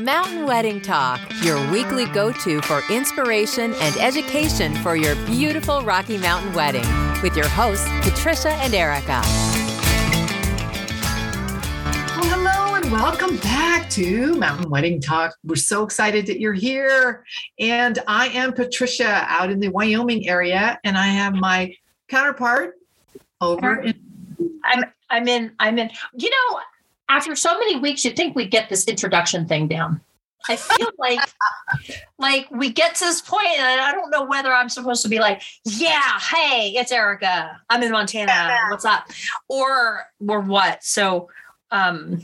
Mountain Wedding Talk, your weekly go to for inspiration and education for your beautiful Rocky Mountain wedding, with your hosts, Patricia and Erika. Well, hello and welcome back to Mountain Wedding Talk. We're so excited that you're here. And I am Patricia out in the Wyoming area, and I have my counterpart over in. I'm I'm in I'm in you know after so many weeks you'd think we'd get this introduction thing down. I feel like like we get to this point and I don't know whether I'm supposed to be like, yeah, hey, it's Erika. I'm in Montana. What's up? Or or what? So um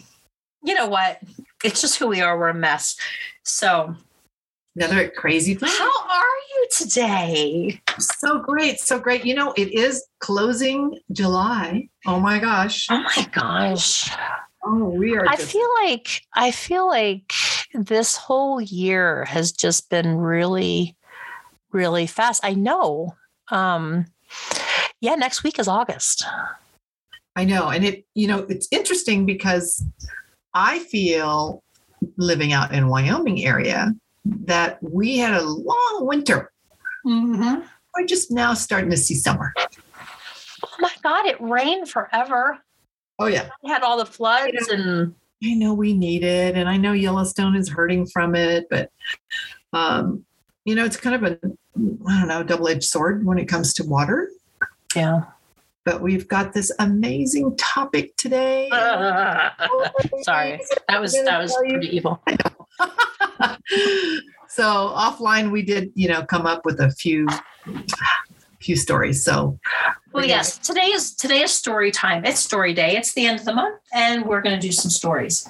you know what? It's just who we are. We're a mess. So Another crazy how are you today? So great. So great. You know, it is closing July. Oh my gosh. Oh my gosh. Oh, we are. I just- feel like I feel like this whole year has just been really, really fast. I know. Um, yeah, next week is August. I know. And it, you know, it's interesting because I feel living out in Wyoming area that we had a long winter. Mm-hmm. We're just now starting to see summer. Oh my God, it rained forever. Oh yeah. We had all the floods and I know we need it and I know Yellowstone is hurting from it, but um, you know, it's kind of a I don't know, double-edged sword when it comes to water. yeah. But we've got this amazing topic today. Sorry, that was that was pretty evil. so offline we did, you know, come up with a few few stories. So Well, yes, today is today is story time. It's story day. It's the end of the month, and we're going to do some stories.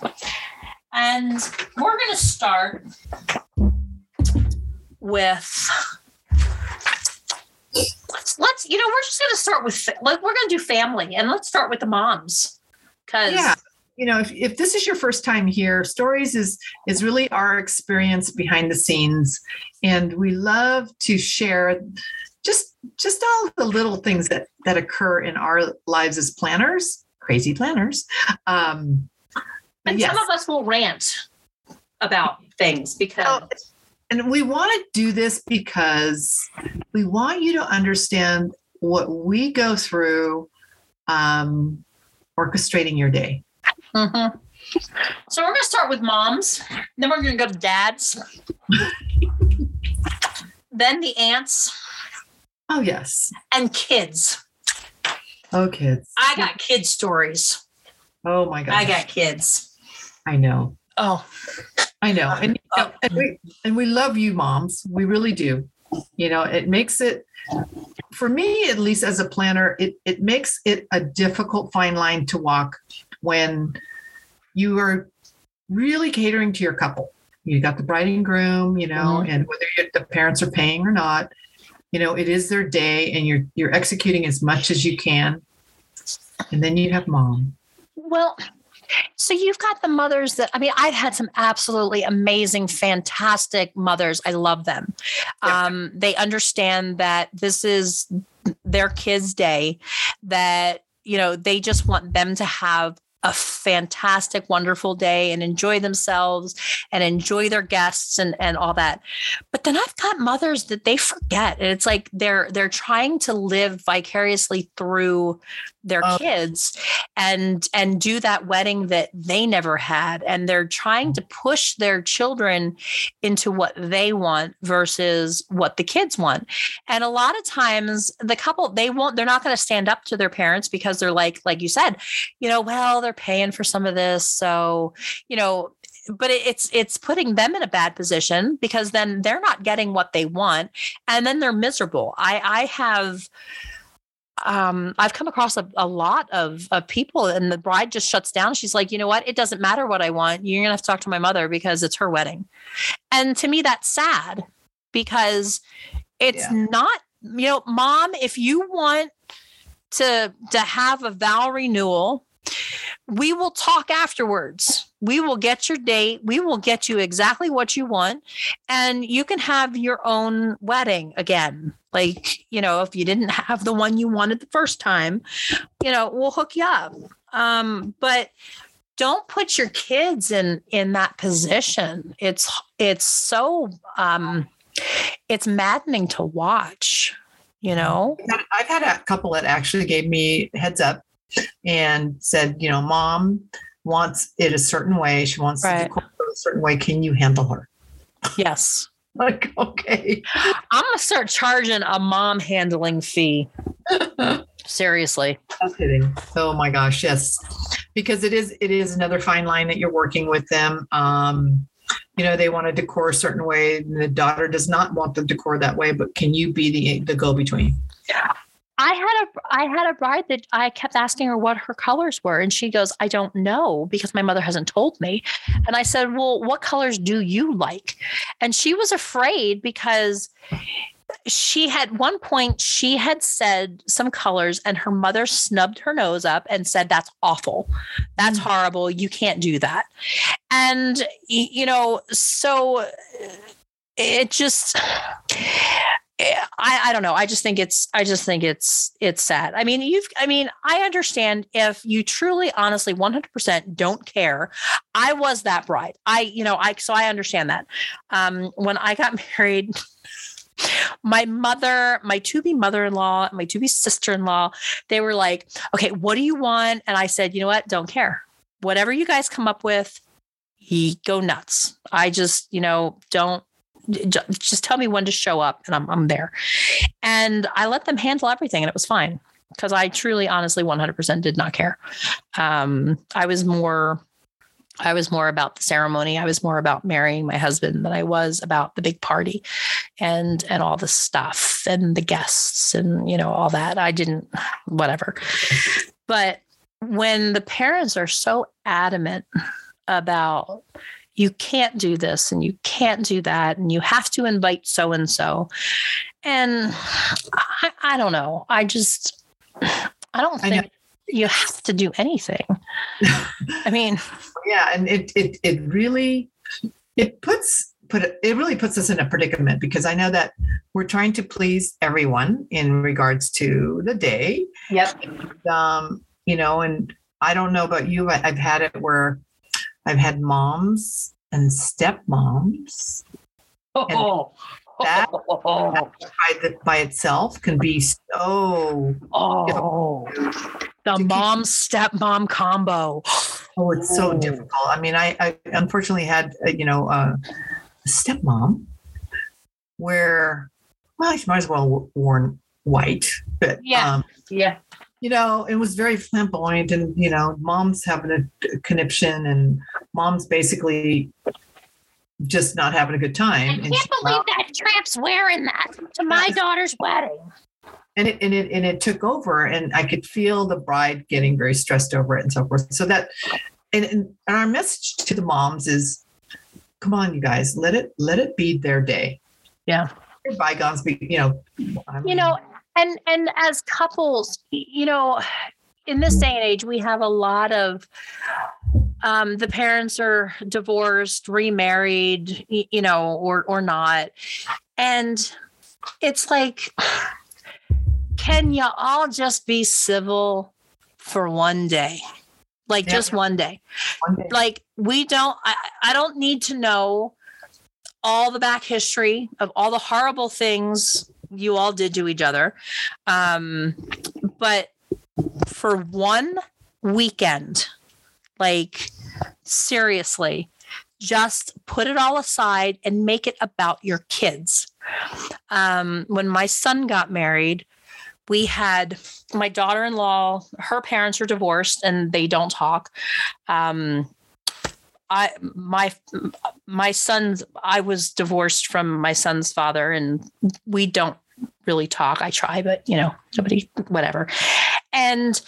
And we're going to start with let's let's you know we're just going to start with like we're going to do family, and let's start with the moms because yeah you know if, if this is your first time here stories is is really our experience behind the scenes and we love to share just just all the little things that that occur in our lives as planners crazy planners um and yes. some of us will rant about things because Oh, and we want to do this because we want you to understand what we go through um orchestrating your day. Mhm. So we're going to start with moms, then we're going to go to dads, then the aunts oh yes and kids. oh kids I got kid stories. oh my god I got kids. I know Oh, I know. And, know, and we and we love you moms. We really do. You know, it makes it for me at least as a planner, it it makes it a difficult fine line to walk when you are really catering to your couple. You got the bride and groom, you know, Mhm. and whether the parents are paying or not, you know, it is their day and you're you're executing as much as you can. And then you have mom. well, so you've got the mothers that, I mean, I've had some absolutely amazing, fantastic mothers. I love them. Yeah. Um, they understand that this is their kids' day, that, you know, they just want them to have a fantastic, wonderful day and enjoy themselves and enjoy their guests and, and all that. But then I've got mothers that they forget. And it's like they're they're trying to live vicariously through their Oh. kids and and do that wedding that they never had. And they're trying to push their children into what they want versus what the kids want. And a lot of times the couple they won't they're not going to stand up to their parents because they're like like you said, you know, well, they're paying for some of this, so, you know, but it's it's putting them in a bad position because then they're not getting what they want and then they're miserable. I I have um, I've come across a, a lot of, of people, and the bride just shuts down. She's like, you know what? It doesn't matter what I want. You're gonna have to talk to my mother because it's her wedding. And to me, that's sad because it's Yeah. not. You know, mom, if you want to to have a vow renewal, we will talk afterwards. We will get your date. We will get you exactly what you want. And you can have your own wedding again. Like, you know, if you didn't have the one you wanted the first time, you know, we'll hook you up. Um, but don't put your kids in in that position it's it's so um it's maddening to watch you know i've had a couple that actually gave me heads up and said you know mom wants it a certain way. She wants right. to a certain way. Can you handle her? Yes. Like okay. I'm gonna start charging a mom handling fee. Seriously. No kidding. Oh my gosh yes. Because it is it is another fine line that you're working with them. Um you know they want to decor a certain way and the daughter does not want the decor that way but can you be the the go between I had a I had a bride that I kept asking her what her colors were and she goes I don't know because my mother hasn't told me. And I said well what colors do you like? And she was afraid because she had one point she had said some colors and her mother snubbed her nose up and said that's awful. That's mm-hmm. horrible. You can't do that. And you know so it just I, I don't know. I just think it's I just think it's it's sad. I mean, you've I mean, I understand if you truly honestly 100% don't care. I was that bride. I you know, I so I understand that. Um when I got married my mother, my to be mother in law, my to be sister in law, they were like, okay, what do you want? And I said, you know what? Don't care. Whatever you guys come up with, you go nuts. I just, you know, don't just tell me when to show up and I'm, I'm there. And I let them handle everything and it was fine because I truly, honestly, 100% did not care. Um, I was more I was more about the ceremony. I was more about marrying my husband than I was about the big party and and all the stuff and the guests and you know all that. I didn't whatever. But when the parents are so adamant about you can't do this and you can't do that and you have to invite so and so and I, I don't know. I just I don't think you have to do anything. I mean, yeah, and it it it really it puts put it, it really puts us in a predicament because I know that we're trying to please everyone in regards to the day. Yep. And, um, you know, and I don't know about you, but I've had it where I've had moms and stepmoms. Oh. that, that by, the, by, itself can be so oh the mom stepmom combo oh it's so oh. difficult i mean i, I unfortunately had uh, you know uh, a stepmom where well she might as well worn white but yeah um, yeah you know, it was very flamboyant, and you know, mom's having a conniption, and mom's basically just not having a good time. I can't believe not, that tramp's wearing that to my daughter's wedding. And it and it and it took over, and I could feel the bride getting very stressed over it and so forth. So that, and and, and our message to the moms is, come on, you guys, let it let it be their day. Yeah. Bygones be, you know. I mean, you know, and and as couples you know in this day and age we have a lot of um, the parents are divorced remarried you know or or not and it's like can you all just be civil for one day like yeah. just one day. one day like we don't I, I don't need to know all the back history of all the horrible things you all did to each other. Um, but for one weekend, like seriously, just put it all aside and make it about your kids. Um, when my son got married, we had my daughter-in-law her parents are divorced and they don't talk um, I my my son's I was divorced from my son's father and we don't really talk. I try, but you know, nobody whatever. And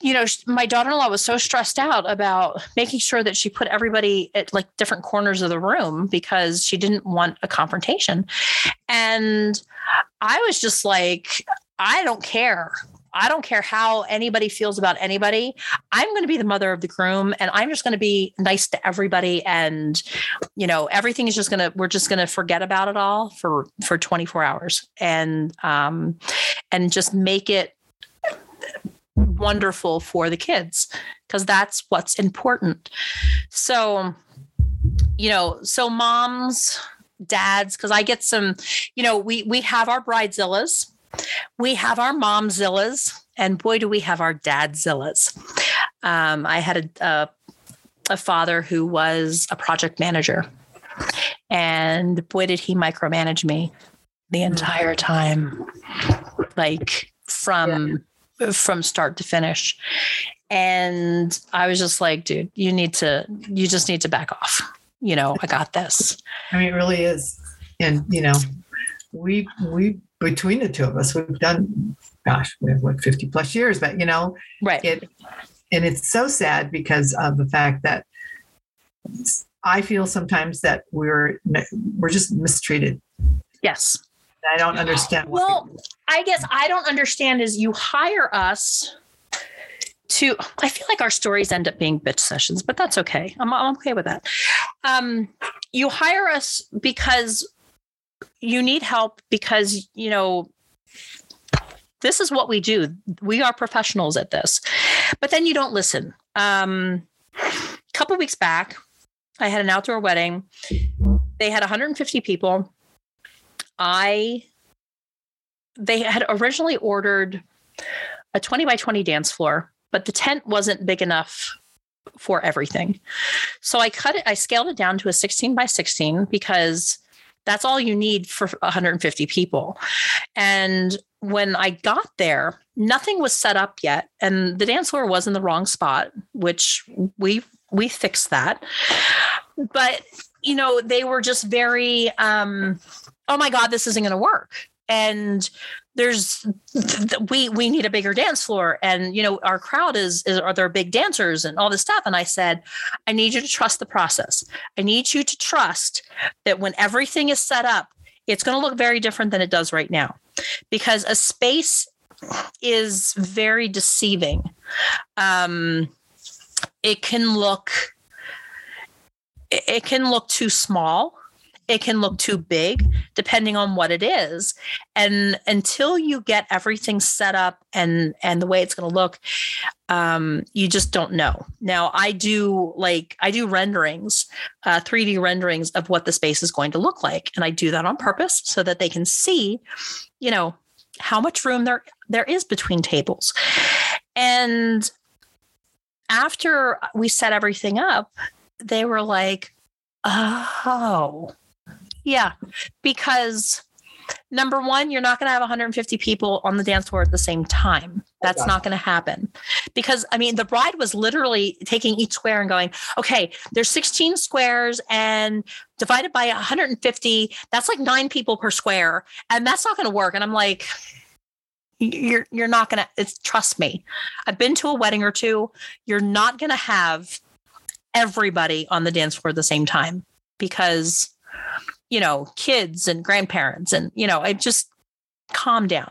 you know, my daughter-in-law was so stressed out about making sure that she put everybody at like different corners of the room because she didn't want a confrontation. And I was just like, I don't care. I don't care how anybody feels about anybody. I'm going to be the mother of the groom and I'm just going to be nice to everybody. And, you know, everything is just going to, we're just going to forget about it all for, for 24 hours and, um, and just make it wonderful for the kids because that's what's important. So, you know, so moms, dads, because I get some, you know, we we have our bridezillas, we have our momzillas, and boy, do we have our dadzillas. Um, I had a, a a father who was a project manager, and boy, did he micromanage me the mm. entire time, like from yeah. from start to finish. And I was just like, dude, you need to, you just need to back off. You know, I got this. I mean, it really is. And, you know, we, we, between the two of us, we've done, gosh, we have what, 50 plus years, but, you know, right. It, and it's so sad because of the fact that I feel sometimes that we're, we're just mistreated. Yes. I don't understand. Well, I guess I don't understand is you hire us to i feel like our stories end up being bitch sessions but that's okay i'm, I'm okay with that um, you hire us because you need help because you know this is what we do. We are professionals at this. But then you don't listen. Um, a couple weeks back i had an outdoor wedding. They had 150 people. I they had originally ordered a 20 by 20 dance floor but the tent wasn't big enough for everything. So I cut it, I scaled it down to a 16 by 16 because that's all you need for 150 people. And when I got there, nothing was set up yet and the dance floor was in the wrong spot, which we we fixed that. But you know, they were just very um oh my god, this isn't going to work. And there's we we need a bigger dance floor. And you know our crowd is, is are there big dancers and all this stuff. And i said i need you to trust the process. I need you to trust that when everything is set up it's going to look very different than it does right now. Because a space is very deceiving. Um it can look it can look too small it can look too big depending on what it is. And until you get everything set up and and the way it's going to look um, you just don't know. Now i do like i do renderings uh, 3d renderings of what the space is going to look like. And i do that on purpose so that they can see you know how much room there there is between tables. And after we set everything up they were like oh yeah, because number one, you're not going to have 150 people on the dance floor at the same time. That's not going to happen. Because, I mean, the bride was literally taking each square and going, okay, there's 16 squares and divided by 150, that's like nine people per square. And that's not going to work. And I'm like, you're you're not gonna it's trust me i've been to a wedding or two you're not gonna have everybody on the dance floor at the same time because you know, kids and grandparents and, you know, I just calm down.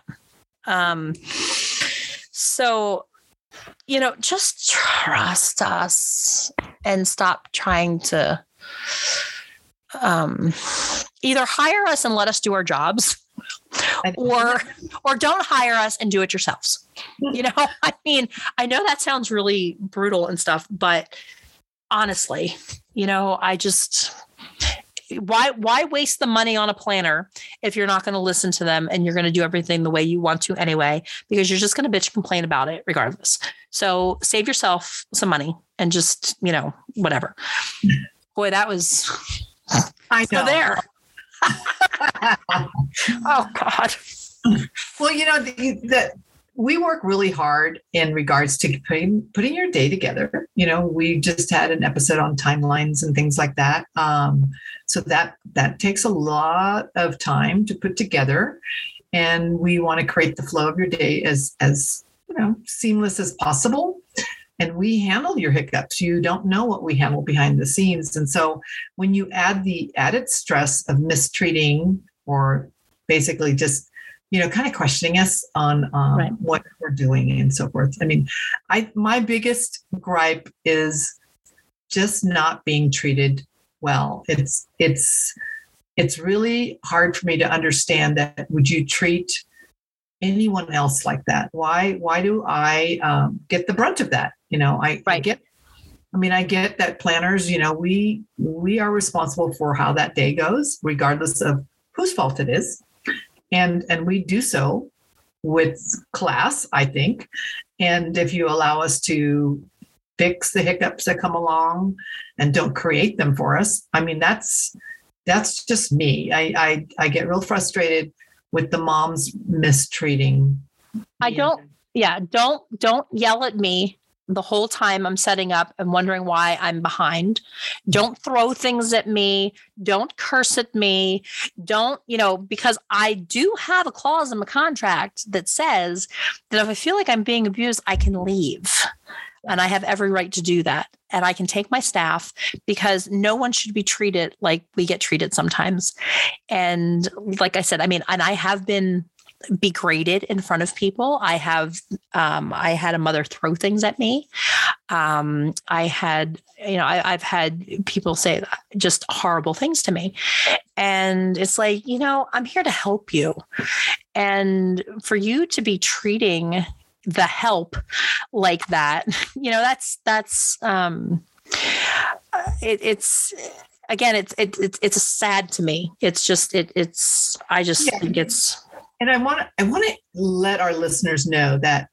Um, so, you know, just trust us and stop trying to um, either hire us and let us do our jobs or or don't hire us and do it yourselves. You know, I mean, I know that sounds really brutal and stuff, but honestly, you know, I just why why waste the money on a planner if you're not going to listen to them and you're going to do everything the way you want to anyway because you're just going to bitch and complain about it regardless. So save yourself some money and just you know whatever. Boy that was i know. there. Oh god. Well you know that we work really hard in regards to putting putting your day together. You know, we just had an episode on timelines and things like that. Um, so that that takes a lot of time to put together, and we want to create the flow of your day as as you know seamless as possible. And we handle your hiccups. You don't know what we handle behind the scenes, and so when you add the added stress of mistreating or basically just you know, kind of questioning us on um, right. what we're doing and so forth. I mean, I my biggest gripe is just not being treated well. It's it's it's really hard for me to understand that. Would you treat anyone else like that? Why why do I um, get the brunt of that? You know, I, I get I mean, I get that planners, you know, we we are responsible for how that day goes, regardless of whose fault it is. And and we do so with class, I think. And if you allow us to fix the hiccups that come along and don't create them for us, I mean, that's that's just me. I I, I get real frustrated with the moms mistreating. I don't yeah don't don't yell at me the whole time i'm setting up and wondering why i'm behind. Don't throw things at me. Don't curse at me. Don't you know because i do have a clause in my contract that says that if i feel like i'm being abused i can leave. And i have every right to do that. And i can take my staff because no one should be treated like we get treated sometimes. And like i said i mean and i have been be graded in front of people. I have, um, I had a mother throw things at me. Um, I had, you know, I, I've had people say just horrible things to me. And it's like, you know, I'm here to help you. And for you to be treating the help like that, you know, that's, that's, um, it, it's, again, it's, it, it's, it's sad to me. It's just, it, it's, I just Yeah. think it's, and I want to I want to let our listeners know that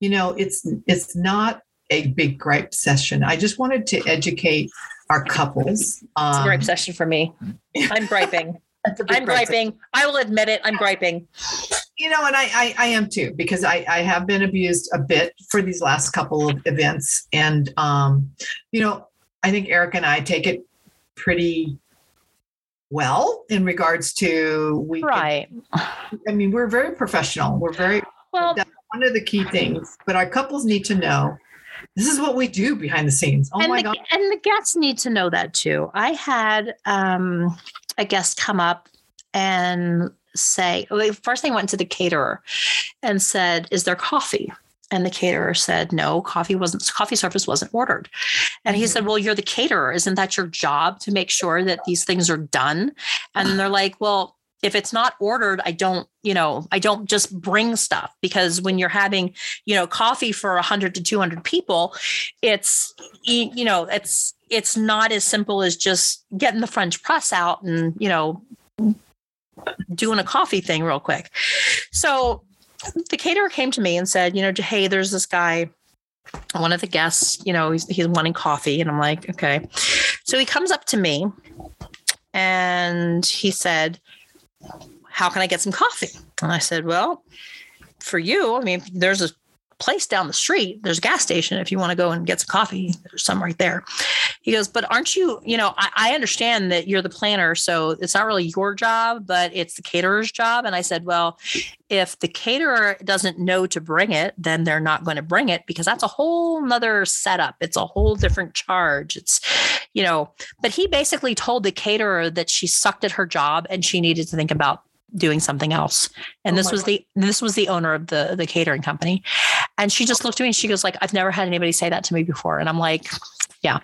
you know it's it's not a big gripe session. I just wanted to educate our couples. It's a Um, gripe session for me. I'm griping. it's a big I'm gripe griping. I will admit it. I'm griping. you know and I, I i am too because i i have been abused a bit for these last couple of events and um you know i think eric and i take it pretty well in regards to we can- Right. i mean we're very professional we're very Well, that's one of the key things but our couples need to know this is what we do behind the scenes oh and my the, god and the guests need to know that too. I had um, a guest come up and say, well, first they went to the caterer and said, "Is there coffee?" And the caterer said, "No, coffee wasn't. Coffee service wasn't ordered." And he mm-hmm. said, "Well, you're the caterer. Isn't that your job to make sure that these things are done?" And they're like, "Well." If it's not ordered, I don't, you know, I don't just bring stuff because when you're having, you know, coffee for 100 to 200 people, it's you know it's it's not as simple as just getting the french press out and you know doing a coffee thing real quick so the caterer came to me and said you know hey there's this guy one of the guests you know he's, he's wanting coffee and i'm like okay so he comes up to me and he said how can i get some coffee and i said well for you i mean there's a place down the street. There's a gas station if you want to go and get some coffee. There's some right there. He goes, but aren't you, you know, I, I understand that you're the planner, so it's not really your job, but it's the caterer's job. And I said, well, if the caterer doesn't know to bring it, then they're not going to bring it because that's a whole nother setup. It's a whole different charge. It's, you know, but he basically told the caterer that she sucked at her job and she needed to think about doing something else. And Oh this was God. the this was the owner of the the catering company. And she just looked at me and she goes like, I've never had anybody say that to me before. And I'm like, yeah.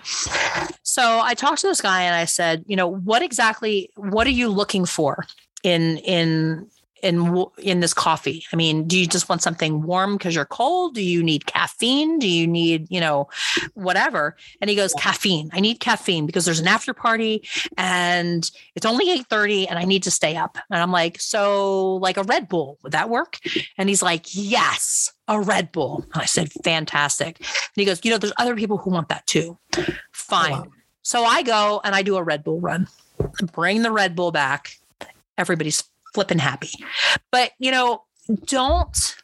So I talked to this guy and I said, you know, what exactly what are you looking for in in in in this coffee? I mean, do you just want something warm because you're cold? Do you need caffeine? Do you need, you know, whatever? And he goes, caffeine. I need caffeine because there's an after party and it's only 8:30 and I need to stay up. And I'm like, so like a Red Bull, would that work? And he's like, yes, a Red Bull. And I said, fantastic. And he goes, you know, there's other people who want that too. Oh, Fine. wow. So I go and I do a Red Bull run, bring the Red Bull back. Everybody's flipping happy. But, you know, don't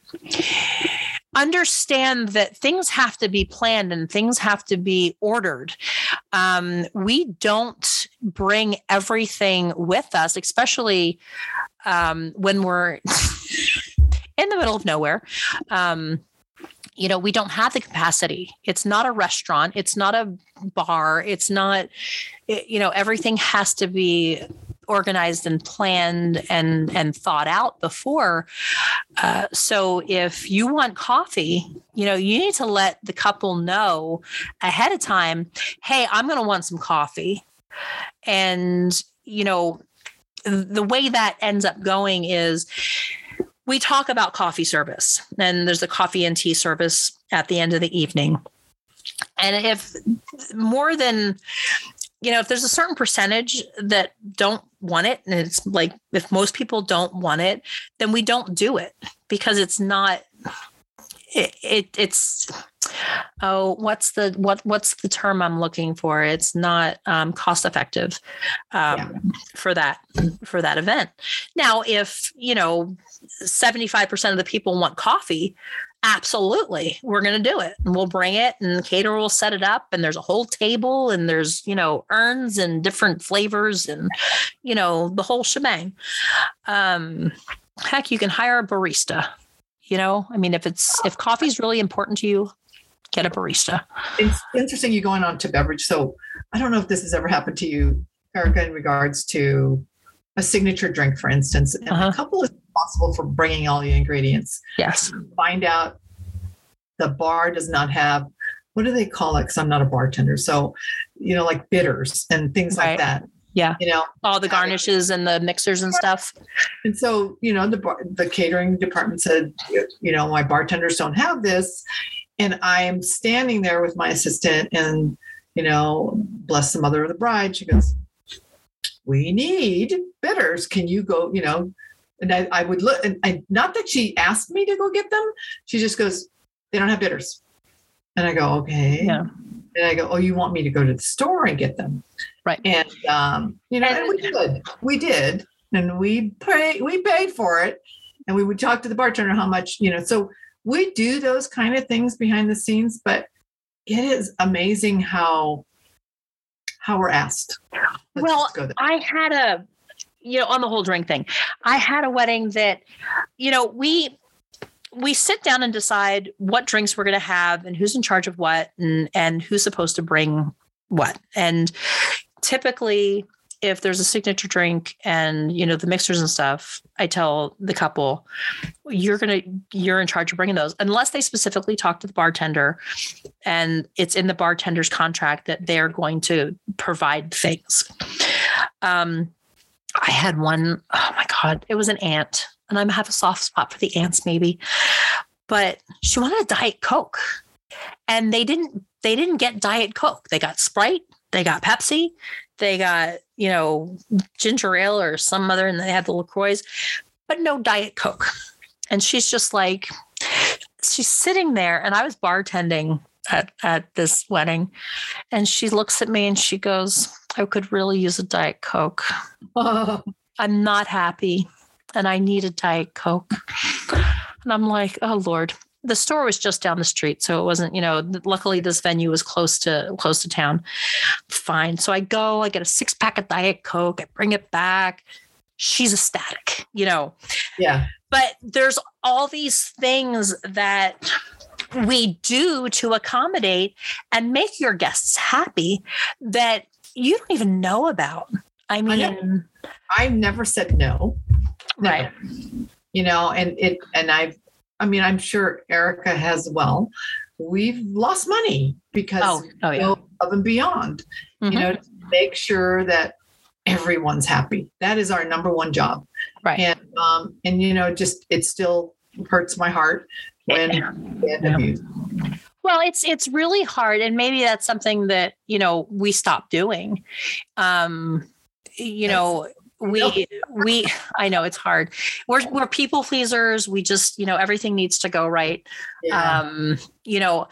understand that things have to be planned and things have to be ordered. Um, we don't bring everything with us, especially um, when we're in the middle of nowhere. Um, you know, we don't have the capacity. It's not a restaurant. It's not a bar. It's not, you know, everything has to be organized and planned and and thought out before. Uh, so if you want coffee, you know, you need to let the couple know ahead of time. Hey, I'm going to want some coffee, and you know, the way that ends up going is we talk about coffee service and there's a coffee and tea service at the end of the evening and if more than you know if there's a certain percentage that don't want it and it's like if most people don't want it then we don't do it because it's not it, it it's oh what's the what what's the term i'm looking for it's not um, cost effective um, yeah. for that for that event now if you know 75% of the people want coffee absolutely. We're going to do it. And we'll bring it and the caterer will set it up and there's a whole table and there's you know urns and different flavors and you know the whole shebang. Um heck you can hire a barista you know? I mean if it's if coffee's really important to you get a barista. It's interesting you going on to beverage. So i don't know if this has ever happened to you Erika in regards to a signature drink for instance and uh-huh. a couple is responsible for bringing all the ingredients. Yes. Find out the bar does not have what do they call it? Because I'm not a bartender. So, you know, like bitters and things right. like that. Yeah. You know, all the garnishes and the mixers and stuff. And so, you know, the bar, the catering department said, you know, my bartenders don't have this. And I am standing there with my assistant and, you know, bless the mother of the bride. She goes, We need bitters. Can you go, you know, and I, I would look, and I, not that she asked me to go get them. She just goes, they don't have bitters. And I go, okay. Yeah. And I go, oh, you want me to go to the store and get them? Right. And, um, you know, and, and we did. We did. And we pay, we paid for it. And we would talk to the bartender how much, you know, so we do those kind of things behind the scenes, but it is amazing how how we're asked. Let's well, I had a you know, on the whole drink thing, I had a wedding that, you know, we we sit down and decide what drinks we're going to have and who's in charge of what and and who's supposed to bring what. And typically if there's a signature drink and you know the mixers and stuff i tell the couple you're gonna you're in charge of bringing those unless they specifically talk to the bartender and it's in the bartender's contract that they're going to provide things um, I had one, oh my God, it was an aunt, and I have a soft spot for the aunts, maybe. But she wanted a Diet Coke. And they didn't they didn't get Diet Coke. They got Sprite, they got Pepsi, they got, you know, ginger ale or some other, and they had the LaCroix, but no Diet Coke. And she's just like, she's sitting there, and I was bartending at, at this wedding. And she looks at me and she goes, I could really use a Diet Coke. I'm not happy and I need a Diet Coke. And I'm like, oh Lord. The store was just down the street, so it wasn't, you know, luckily this venue was close to close to town. Fine. So I go, I get a six pack of Diet Coke, I bring it back. She's ecstatic, you know. Yeah. But there's all these things that we do to accommodate and make your guests happy that you don't even know about. I mean, I have never said no. Right. You know, and it, and I've, I mean, I'm sure Erika has well. We've lost money because oh, oh yeah. above and beyond, mm-hmm. you know, make sure that everyone's happy. That is our number one job. Right. And, um, and, you know, just, it still hurts my heart when yeah. abused. Well, it's it's really hard, and maybe that's something that you know we stop doing. Um, you know, we we I know it's hard. We're we're people pleasers. We just you know everything needs to go right. Yeah. Um, you know,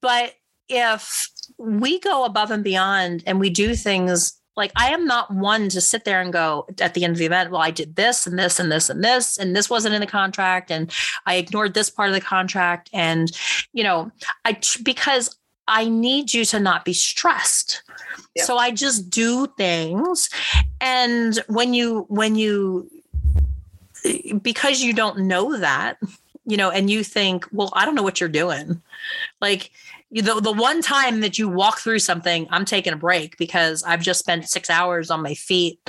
but if we go above and beyond and we do things like I am not one to sit there and go at the end of the event, well, I did this and this and this and this, and this wasn't in the contract, and I ignored this part of the contract. And, you know, I because I need you to not be stressed. Yep. So I just do things. And when you, when you, because you don't know that, you know, and you think, well, I don't know what you're doing. Like, the, the one time that you walk through something, I'm taking a break because I've just spent six hours on my feet,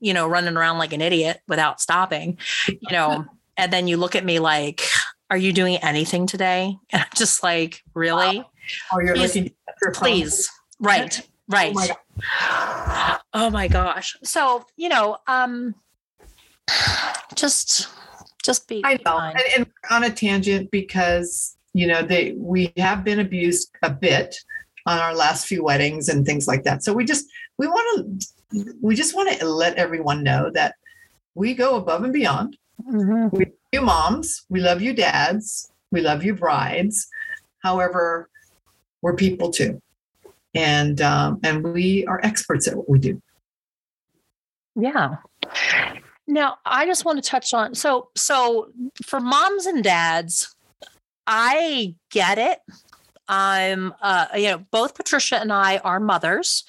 you know, running around like an idiot without stopping, you know, and then you look at me like, are you doing anything today? And I'm just like, really? Oh, you're please, looking please. Right. Right. Oh my, oh my gosh. So, you know, um, just, just be I know. And, and on a tangent because you know, they we have been abused a bit on our last few weddings and things like that. So we just we want to we just want to let everyone know that we go above and beyond. Mm-hmm. We love you moms, we love you dads, we love you brides. However, we're people too, and um, and we are experts at what we do. Yeah. Now, I just want to touch on so so for moms and dads, I get it. I'm uh you know, both Patricia and I are mothers.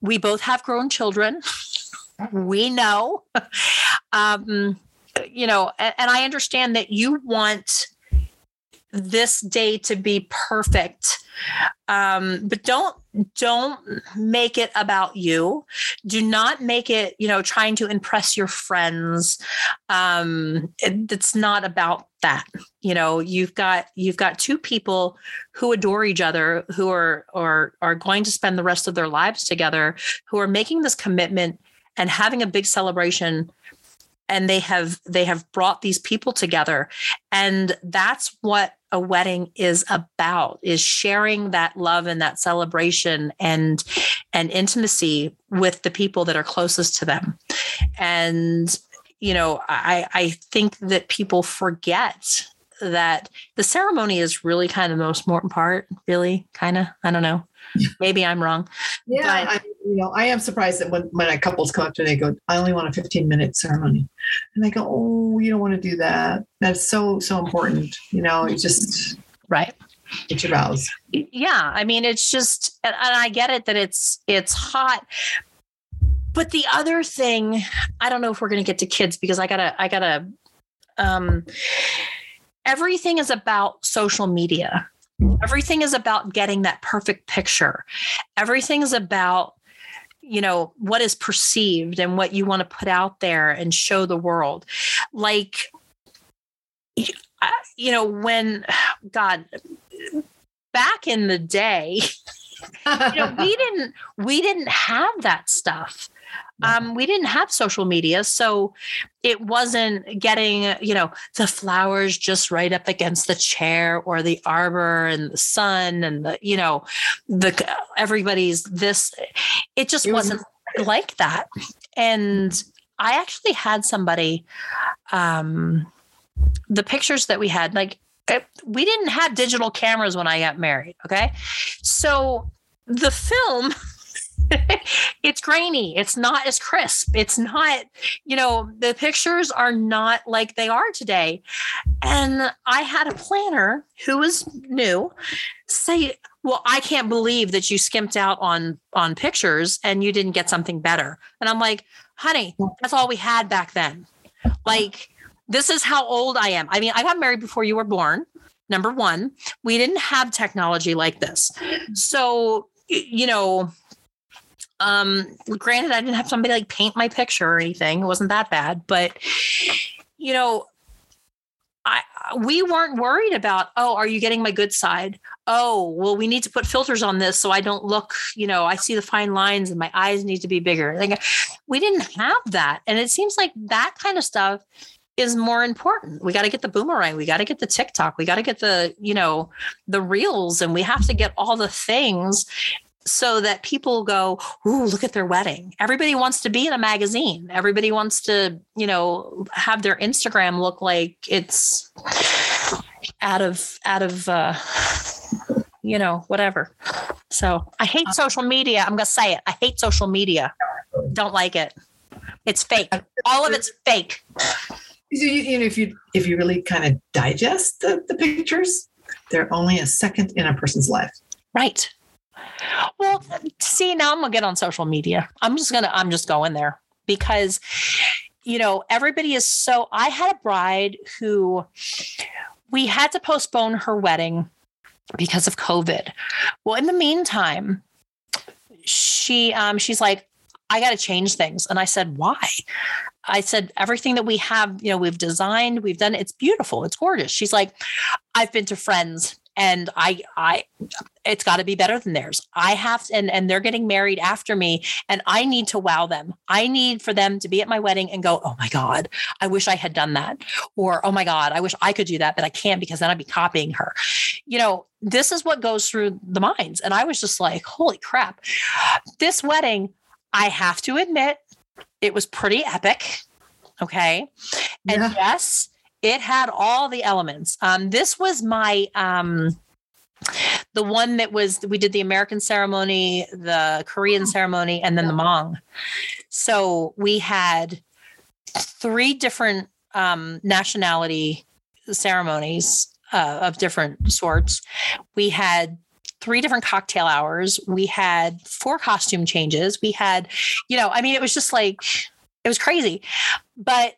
We both have grown children. we know. um you know, and, and I understand that you want this day to be perfect. Um, but don't don't make it about you. Do not make it you know trying to impress your friends. Um, it, it's not about that. You know you've got you've got two people who adore each other who are are are going to spend the rest of their lives together who are making this commitment and having a big celebration and they have they have brought these people together. And that's what a wedding is about is sharing that love and that celebration and and intimacy with the people that are closest to them. And you know i i think that people forget that the ceremony is really kind of the most important part really kind of i don't know. Maybe i'm wrong. Yeah but, you know i am surprised that when when a couples come up to me they go i only want a 15 minute ceremony. And they go oh you don't want to do that. That's so so important you know it just right. get your vows yeah i mean it's just and, and i get it that it's it's hot. But the other thing i don't know if we're going to get to kids because i gotta i gotta um everything is about social media. Everything is about getting that perfect picture. Everything is about you know what is perceived and what you want to put out there and show the world. Like uh, you know when god back in the day you know we didn't we didn't have that stuff um, we didn't have social media so it wasn't getting you know the flowers just right up against the chair or the arbor and the sun and the you know the everybody's this it just it wasn't was- like that. And i actually had somebody um the pictures that we had like eh, we didn't have digital cameras when i got married okay? So the film it's grainy. It's not as crisp. It's not, you know, the pictures are not like they are today. And I had a planner who was new say, well, I can't believe that you skimped out on on pictures and you didn't get something better. And I'm like, honey, that's all we had back then. Like, this is how old I am. I mean, I got married before you were born. Number one, we didn't have technology like this. So, you know, um, granted, I didn't have somebody like paint my picture or anything. It wasn't that bad, but you know, I we weren't worried about, oh, are you getting my good side? Oh, well, we need to put filters on this so I don't look, you know, I see the fine lines and my eyes need to be bigger. Like we didn't have that. And it seems like that kind of stuff is more important. We got to get the boomerang, we got to get the TikTok, we got to get the, you know, the reels and we have to get all the things so that people go, "Ooh, look at their wedding." Everybody wants to be in a magazine. Everybody wants to, you know, have their Instagram look like it's out of out of uh you know, whatever. So, I hate uh, social media. I'm going to say it. I hate social media. Don't like it. It's fake. All of it's fake. You, you know, if you if you really kind of digest the, the pictures, they're only a second in a person's life. Right. Well, see, now I'm gonna get on social media. I'm just gonna, I'm just going there because, you know, everybody is so. I had a bride who we had to postpone her wedding because of COVID. Well, in the meantime, she um she's like, I got to change things. And I said, why? I said, everything that we have, you know, we've designed, we've done, it's beautiful, it's gorgeous. She's like, I've been to friends and I I it's got to be better than theirs. I have and and they're getting married after me and I need to wow them. I need for them to be at my wedding and go, "Oh my god, I wish I had done that." Or, "Oh my god, I wish I could do that, but I can't because then I'd be copying her." You know, this is what goes through the minds. And I was just like, "Holy crap." This wedding, I have to admit, it was pretty epic. Okay? And Yeah. yes, it had all the elements. Um, this was my um, the one that was we did the American ceremony, the Korean ceremony, and then the Hmong. So we had three different um, nationality ceremonies uh, of different sorts. We had three different cocktail hours. We had four costume changes. We had, you know, I mean, it was just like it was crazy, but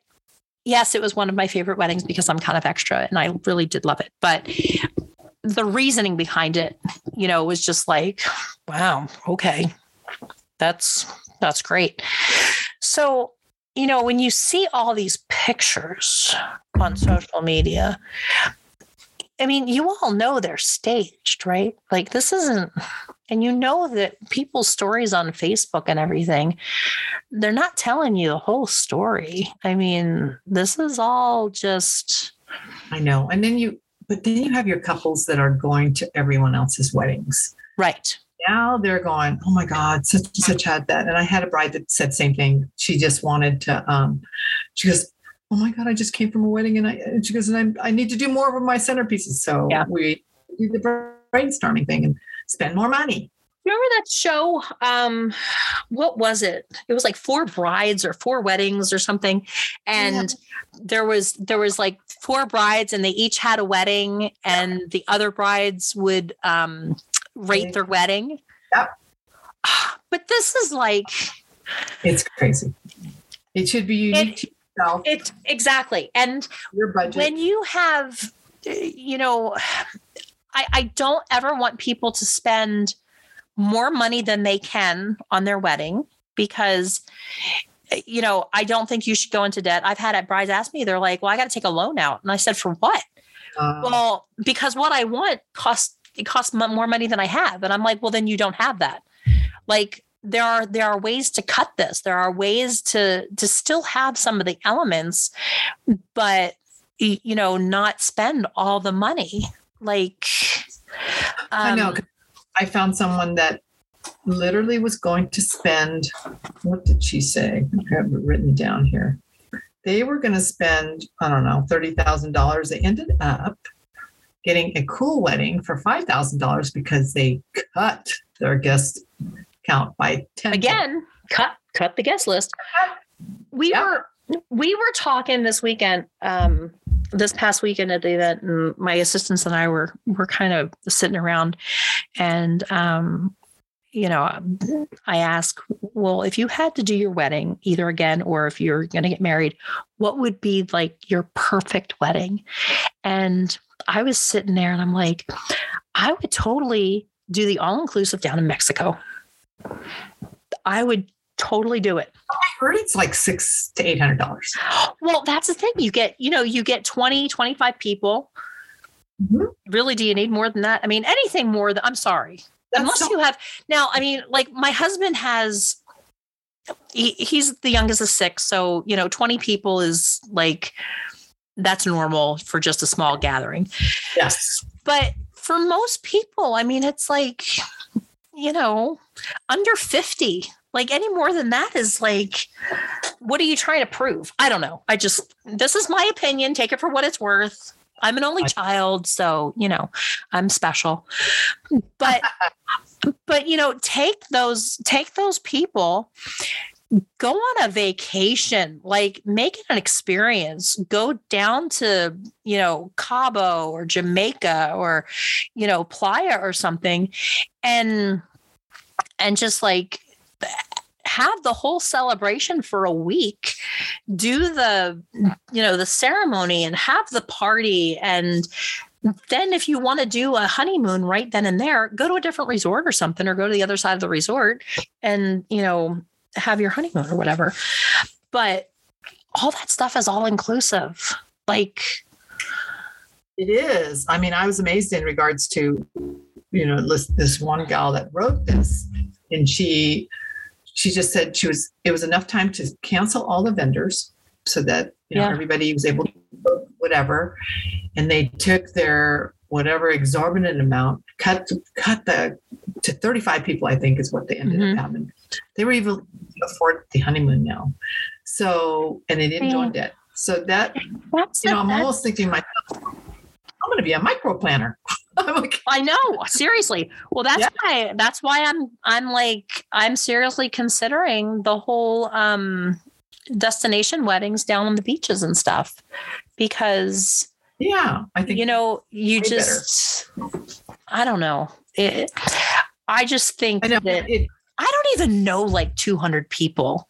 yes, it was one of my favorite weddings because I'm kind of extra and I really did love it. But the reasoning behind it, you know, was just like, wow, okay. That's that's great. So, you know, when you see all these pictures on social media, I mean, you all know they're staged, right? Like this isn't and you know that people's stories on Facebook and everything, they're not telling you the whole story. I mean, this is all just I know. And then you, but then you have your couples that are going to everyone else's weddings. right. Now they're going, oh my God, such and such had that. And I had a bride that said same thing. She just wanted to, um, she goes, oh my God, I just came from a wedding and I, and she goes, and I'm, I need to do more of my centerpieces. So Yeah. we do the brainstorming thing and spend more money. Remember that show? Um, what was it? It was like four brides or four weddings or something. And there was there was like four brides and they each had a wedding and the other brides would um rate their wedding. Yep. But this is like It's crazy. It should be unique to yourself, it exactly. And your budget. when you have uh, you know I, I don't ever want people to spend more money than they can on their wedding because you know i don't think you should go into debt. I've had brides ask me they're like well i got to take a loan out. And i said for what? Uh, well because what i want costs it costs mo- more money than i have. And i'm like well then you don't have that. Like there are there are ways to cut this. There are ways to to still have some of the elements but you know not spend all the money like I know. um, I found someone that literally was going to spend, what did she say? I have it written down here. They were going to spend, I don't know, $30,000. They ended up getting a cool wedding for $5,000 because they cut their guest count by 10. again cut cut the guest list we Yeah. were we were talking this weekend um this past weekend at the event and my assistants and i were were kind of sitting around. And um you know i ask well if you had to do your wedding either again or if you're going to get married what would be like your perfect wedding? And i was sitting there and i'm like i would totally do the all inclusive down in mexico. I would totally do it. I heard it's like six to $800. Well, that's the thing. You get, you know, you get 20, 25 people. Mhm. Really, do you need more than that? I mean, anything more than I'm sorry. That's Unless so- you have now, I mean, like my husband has he, he's the youngest of six. So, you know, 20 people is like that's normal for just a small gathering. Yes. But for most people, I mean, it's like, you know, under 50. Like any more than that is like, what are you trying to prove? I don't know. I just, this is my opinion. Take it for what it's worth. I'm an only I- child. So, you know, I'm special. But, but, you know, take those, take those people go on a vacation like make it an experience. Go down to you know cabo or jamaica or you know playa or something and and just like have the whole celebration for a week. Do the you know the ceremony and have the party. And then if you want to do a honeymoon right then and there go to a different resort or something or go to the other side of the resort and you know have your honeymoon or whatever but all that stuff is all inclusive like It is. I mean, I was amazed in regards to, you know, this, this one gal that wrote this, and she she just said she was it was enough time to cancel all the vendors so that you know Yeah. everybody was able to whatever, and they took their whatever exorbitant amount, cut cut the to thirty five people, I think is what they ended Mhm. up having. They were even afford the honeymoon now, so and they didn't join debt. So that That's you know, I'm almost thinking myself, I'm going to be a micro planner. Like, I know, seriously. Well, that's Yeah. why that's why I'm I'm like I'm seriously considering the whole um destination weddings down on the beaches and stuff because yeah, I think you know you way better. just I don't know. It, I just think I know that it, I don't even know like 200 people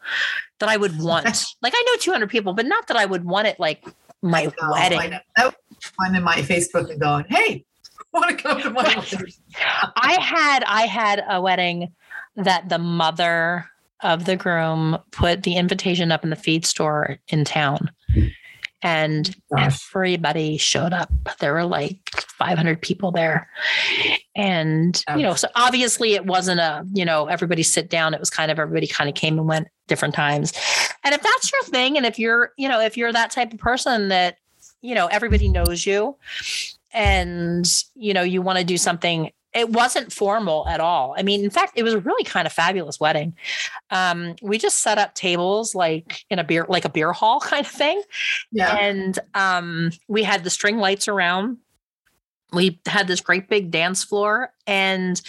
that I would want. like I know 200 people, but not that I would want it like my no, wedding. I'm in my Facebook and going, hey, want to come to my wedding? I had I had a wedding that the mother of the groom put the invitation up in the feed store in town. And Gosh. everybody showed up. There were like 500 people there. And, you know, so obviously it wasn't a, you know, everybody sit down. It was kind of everybody kind of came and went different times. And if that's your thing, and if you're, you know, if you're that type of person that, you know, everybody knows you and, you know, you want to do something, it wasn't formal at all. I mean, in fact, it was a really kind of fabulous wedding. Um, we just set up tables like in a beer, like a beer hall kind of thing Yeah. and um, we had the string lights around. We had this great big dance floor, and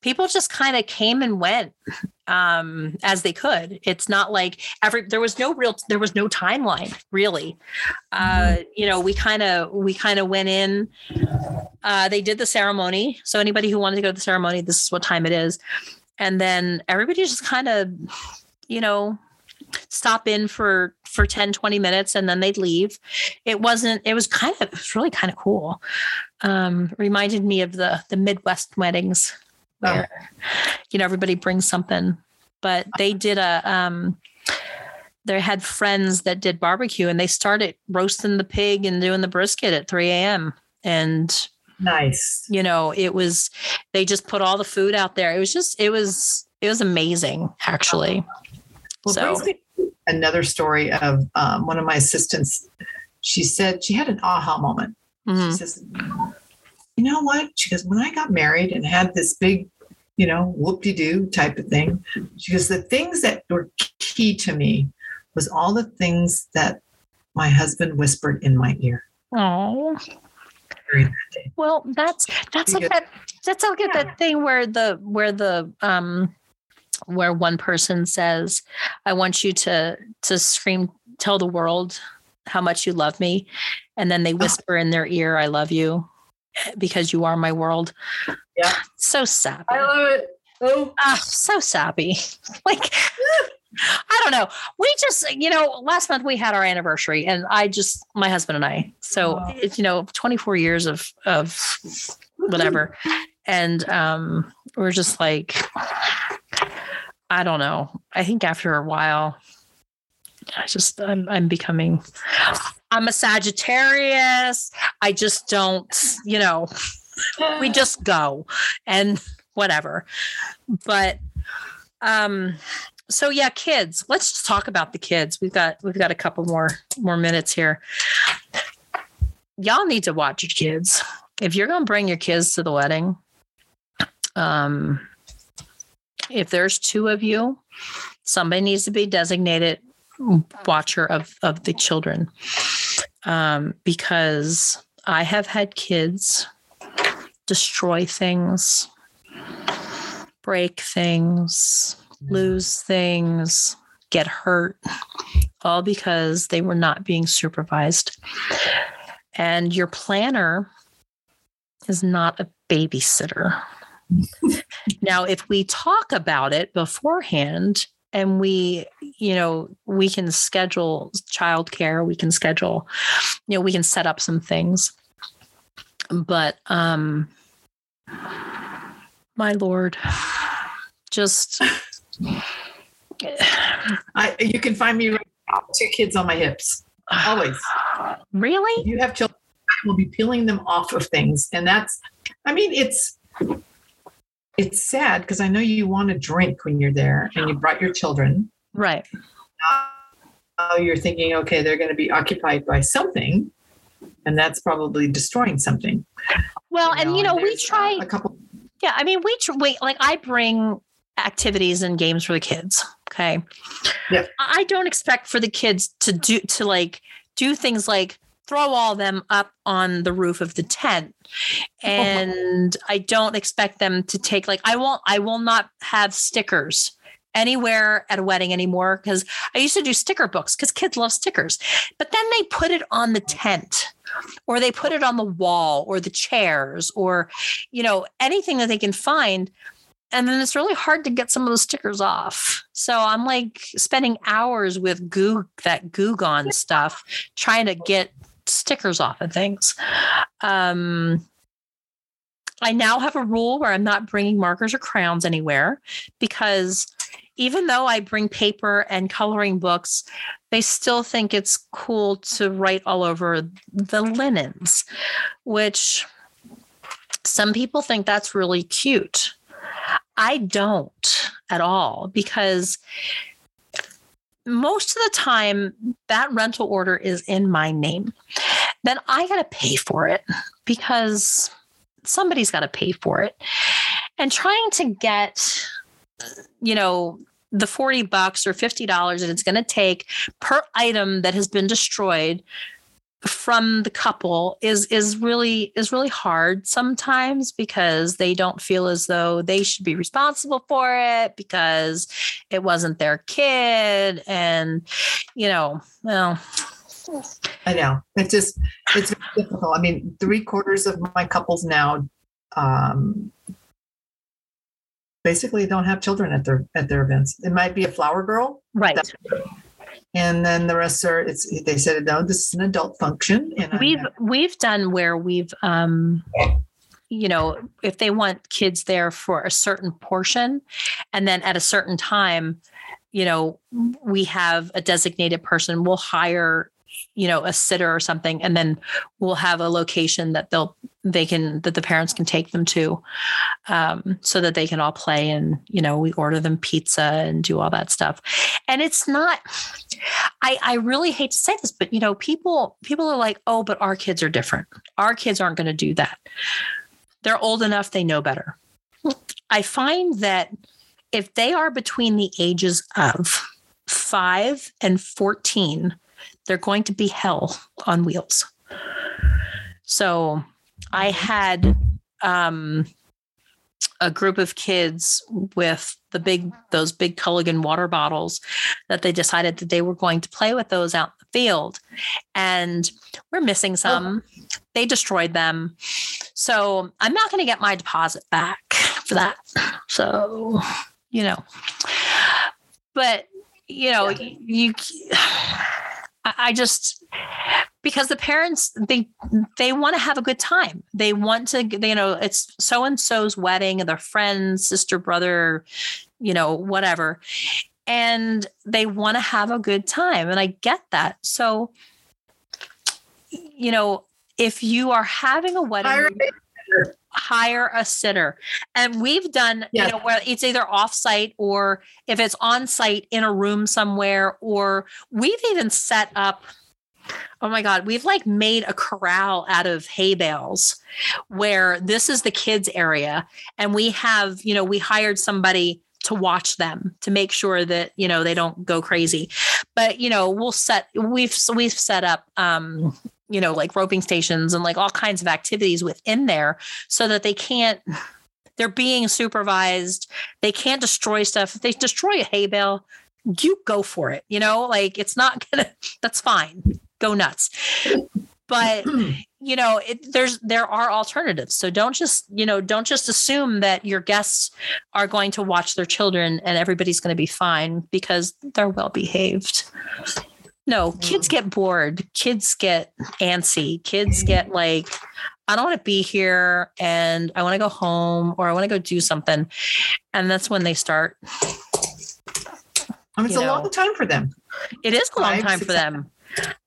people just kind of came and went um, as they could. It's not like every there was no real there was no timeline really. Uh, you know, we kind of we kind of went in. Uh, they did the ceremony, so anybody who wanted to go to the ceremony, this is what time it is, and then everybody just kind of, you know, stop in for for 10 20 minutes and then they'd leave. It wasn't it was kind of it was really kind of cool. Um reminded me of the the midwest weddings Oh. where you know everybody brings something. But they did a um they had friends that did barbecue and they started roasting the pig and doing the brisket at 3 a.m and Nice. you know it was they just put all the food out there. It was just it was it was amazing actually. Well, So- it brings me to another story of um, one of my assistants. She said she had an aha moment. Mhm. She says, You know what? She goes, When I got married and had this big, you know, whoop de doo type of thing, she goes, The things that were key to me was all the things that my husband whispered in my ear. Oh, during that day. well, that's that's like that. That's like Yeah. that thing where the where the um where one person says, "I want you to to scream, tell the world how much you love me," and then they whisper in their ear, "I love you." Because you are my world. Yeah. So sappy. I love it. Oh, Ah, so sappy. Like, I don't know. We just, you know, last month we had our anniversary, and I just, my husband and I. So Wow. it's, you know, 24 years of of whatever, and um, we're just like, I don't know. I think after a while, I just, I'm, I'm becoming. I'm a Sagittarius. I just don't, you know, we just go and whatever but um so yeah kids let's just talk about the kids we've got we've got a couple more more minutes here y'all need to watch your kids if you're going to bring your kids to the wedding um if there's two of you somebody needs to be designated watcher of of the children um because i have had kids destroy things, break things, lose things, get hurt, all because they were not being supervised. And your planner is not a babysitter. Now, if we talk about it beforehand, and we, you know, we can schedule childcare, we can schedule, you know, we can set up some things. But um my lord just I, you can find me right now, two kids on my hips. Always. really If you have children, we'll be peeling them off of things. And that's, I mean, it's, it's sad because I know you want to drink when you're there and you brought your children. Right. Now you're thinking, okay, they're going to be occupied by something, and that's probably destroying something. Well, and you know, we uh, try. a couple. Yeah, I mean, we tr- wait. Like I bring activities and games for the kids. Okay. Yep. I I don't expect for the kids to do to like do things like throw all them up on the roof of the tent. Oh. And i don't expect them to take like i won't i will not have stickers anywhere at a wedding anymore because i used to do sticker books because kids love stickers. But then they put it on the tent or they put it on the wall or the chairs or you know anything that they can find. And then it's really hard to get some of those stickers off. So i'm like spending hours with goo that goo gone stuff trying to get stickers off of things um I now have a rule where I'm not bringing markers or crayons anywhere because even though I bring paper and coloring books, they still think it's cool to write all over the linens, which some people think that's really cute. I don't at all because most of the time that rental order is in my name. Then I got to pay for it because somebody's got to pay for it. And trying to get, you know, the 40 bucks or $50 that it's going to take per item that has been destroyed from the couple is is really is really hard sometimes because they don't feel as though they should be responsible for it because it wasn't their kid and you know well I know. It's just it's difficult. I mean, three quarters of my couples now um, basically don't have children at their at their events. It might be a flower girl, right and then the rest are. It's they said no, this is an adult function, and we've we've done where we've um you know if they want kids there for a certain portion and then at a certain time you know we have a designated person we'll hire you know a sitter or something and then we'll have a location that they'll they can that the parents can take them to um, so that they can all play and you know we order them pizza and do all that stuff and it's not I, I really hate to say this, but you know, people people are like, oh, but our kids are different. Our kids aren't going to do that. They're old enough, they know better. I find that if they are between the ages of five and 14, they're going to be hell on wheels. So I had um a group of kids with the big those big Culligan water bottles that they decided that they were going to play with those out in the field. And we're missing some. They destroyed them. So i'm not going to get my deposit back for that. So you know. But you know Yeah. you I I just because the parents they they want to have a good time. They want to you know it's so and so's wedding and their friends, sister, brother, you know, whatever. And they want to have a good time and I get that. So you know, if you are having a wedding Hire hire a sitter. And we've done, Yes. you know, where it's either offsite or if it's on site in a room somewhere, or we've even set up. Oh my God, we've like made a corral out of hay bales where this is the kids' area. And we have, you know, we hired somebody to watch them to make sure that, you know, they don't go crazy. But, you know, we'll set, we've, we've set up, um, you know, like roping stations and like all kinds of activities within there so that they can't they're being supervised. They can't destroy stuff. If they destroy a hay bale you go for it you know? Like it's not gonna that's fine. Go nuts. But you know it, there's there are alternatives. So don't just you know don't just assume that your guests are going to watch their children and everybody's going to be fine because they're well behaved no kids get bored. Kids get antsy. Kids get mm. like i don't want to be here and i want to go home or i want to go do something. And that's when they start I mean, it's you a know. long time for them. it is a long Five, time for them.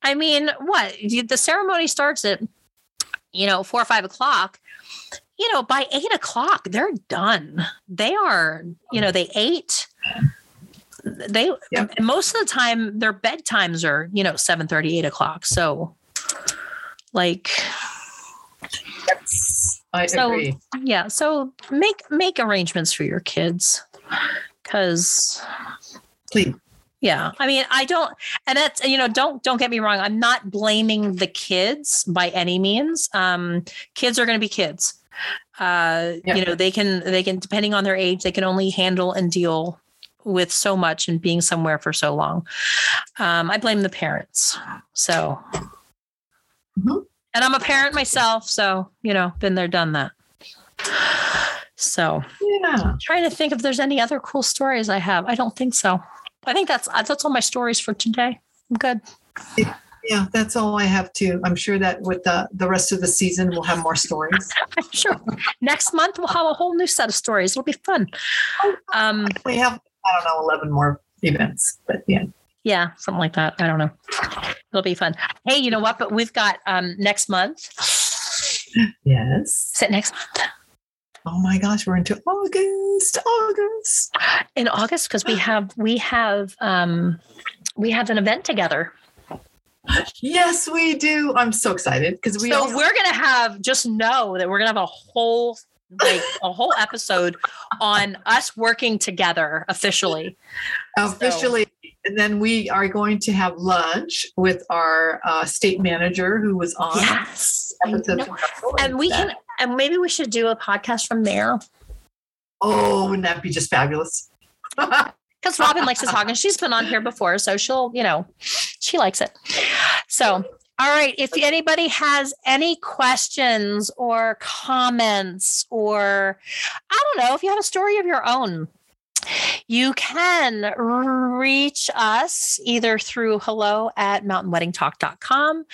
I mean what? The ceremony starts at you know, four or five o'clock, you know, by eight o'clock, they're done. They are, you know, they ate. They Yep. most of the time their bedtimes are, you know, 7 8 o'clock. So like yes, I So- agree. yeah, so make make arrangements for your kids. Cause Please. Yeah. I mean, I don't and that's you know, don't don't get me wrong. I'm not blaming the kids by any means. Um kids are going to be kids. Uh you know, they can they can depending on their age, they can only handle and deal with so much and being somewhere for so long. Um I blame the parents. So Mhm. and I'm a parent myself, so, you know, been there done that. So, Yeah. trying to think if there's any other cool stories I have. I don't think so. I think that's that's all my stories for today. I'm good. Yeah, that's all I have too. I'm sure that with the, the rest of the season, we'll have more stories. I'm sure next month we'll have a whole new set of stories. It'll be fun. Um, We have, I don't know, 11 more events, but yeah. yeah, something like that. I don't know. It'll be fun. Hey, you know what? But we've got um next month. Yes. Is it next month? Oh my gosh, we're into August. August. In August because we have we have um we have an event together. Yes, we do. I'm so excited because we so also, we're gonna have just know that we're gonna have a whole like a whole episode on us working together officially. officially, and then we are going to have lunch with our uh, state manager who was on. Yes. I episodes know. ago, And we that- can and maybe we should do a podcast from there. Oh, wouldn't that be just fabulous? Because Robin likes to talk and she's been on here before. So she'll, you know, she likes it. So all right. If anybody has any questions or comments, or I don't know, if you have a story of your own, you can reach us either through hello at mountainweddingtalk.com.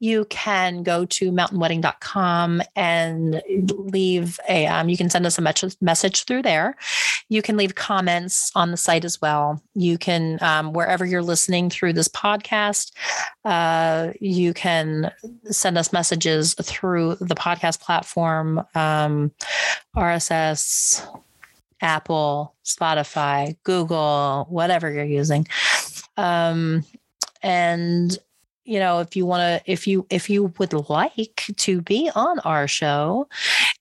You can go to mountainwedding.com and leave a, um, you can send us a message through there. You can leave comments on the site as well. You can, um, wherever you're listening through this podcast, uh, you can send us messages through the podcast platform, um, RSS, Apple, Spotify, Google, whatever you're using. Um, and you know, if you want to, if you if you would like to be on our show,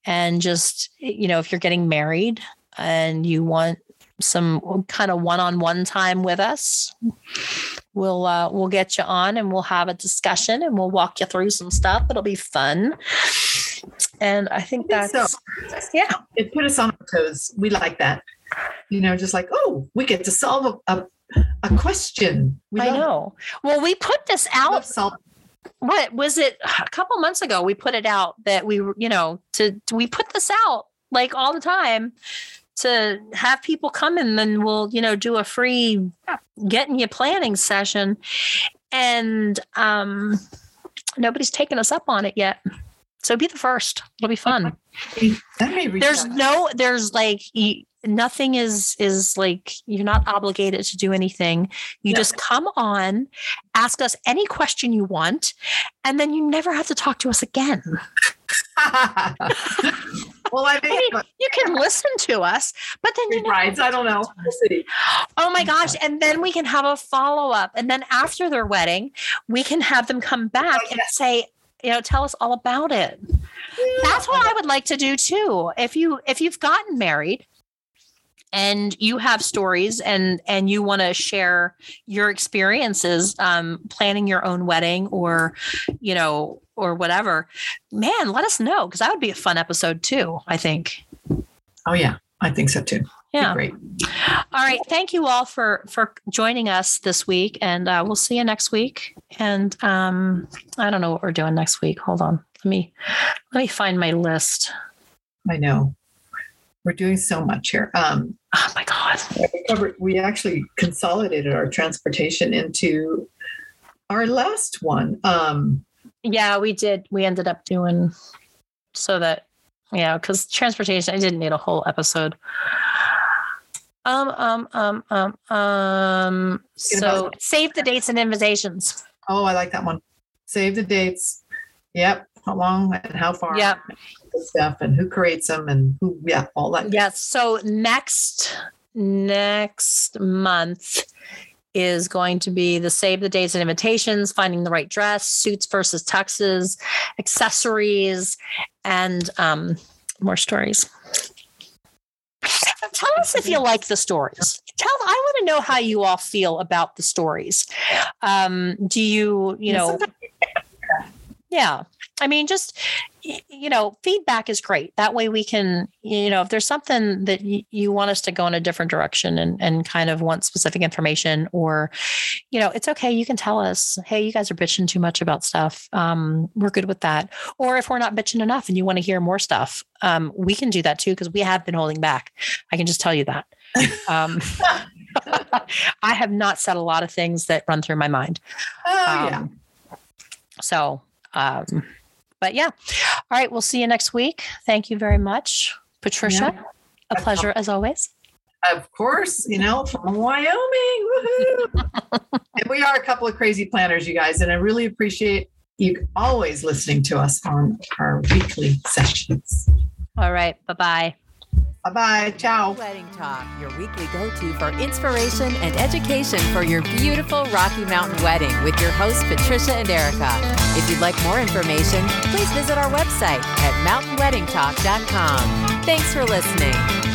and just you know, if you're getting married and you want some kind of one-on-one time with us, we'll uh, we'll get you on and we'll have a discussion and we'll walk you through some stuff. It'll be fun. And I think that's so. yeah. It put us on our toes. We like that. You know, just like, oh, we get to solve a, a, a question. We I know. Well, we put this out. What was it? A couple months ago, we put it out that we you know, to we put this out like all the time to have people come and then we'll, you know, do a free getting you planning session, and um, nobody's taken us up on it yet. So be the first. It'll be fun. That may reach there's no there's like nothing is is like you're not obligated to do anything you No. just come on ask us any question you want and then you never have to talk to us again well, I mean, you can listen to us but then you never rides. I don't know. Oh my gosh and then we can have a follow-up and then after their wedding we can have them come back oh, and say you know tell us all about it that's what I would like to do too. If you if you've gotten married and you have stories and and you want to share your experiences um, planning your own wedding or you know or whatever, man, let us know because that would be a fun episode too. I think. Oh yeah, I think so too. Yeah. Great. All right. Thank you all for for joining us this week, and uh, we'll see you next week. And um, I don't know what we're doing next week. Hold on. Let me let me find my list. I know. We're doing so much here. Um, Oh my god. we covered. We actually consolidated our transportation into our last one. Um, Yeah, we did. We ended up doing so that yeah, because transportation. I didn't need a whole episode. Um, um, um, um, um. So save the dates and invitations. oh, I like that one. Save the dates. Yep. how long and how far. Yeah. Stuff and who creates them and who, yeah, all that. Yes. So next next month is going to be the save the days and invitations, finding the right dress, suits versus tuxes, accessories, and um, more stories. Tell us if you like the stories. Tell I want to know how you all feel about the stories. Um, do you, you know, yeah. I mean, just you know, feedback is great. That way we can, you know, if there's something that y- you want us to go in a different direction and, and kind of want specific information, or, you know, it's okay. You can tell us, hey, you guys are bitching too much about stuff. Um, we're good with that. Or if we're not bitching enough and you want to hear more stuff, um, we can do that too because we have been holding back. I can just tell you that. Um, I have not said a lot of things that run through my mind. Oh, yeah. Um, so, um, but yeah. All right. We'll see you next week. Thank you very much, Patricia. Yeah. A pleasure as always. Of course, you know, from Wyoming. And we are a couple of crazy planners, you guys. And I really appreciate you always listening to us on our weekly sessions. All right. Bye bye. Bye bye. Ciao. Wedding Talk, your weekly go to for inspiration and education for your beautiful Rocky Mountain wedding with your hosts, Patricia and Erika. If you'd like more information, please visit our website at mountainweddingtalk.com. Thanks for listening.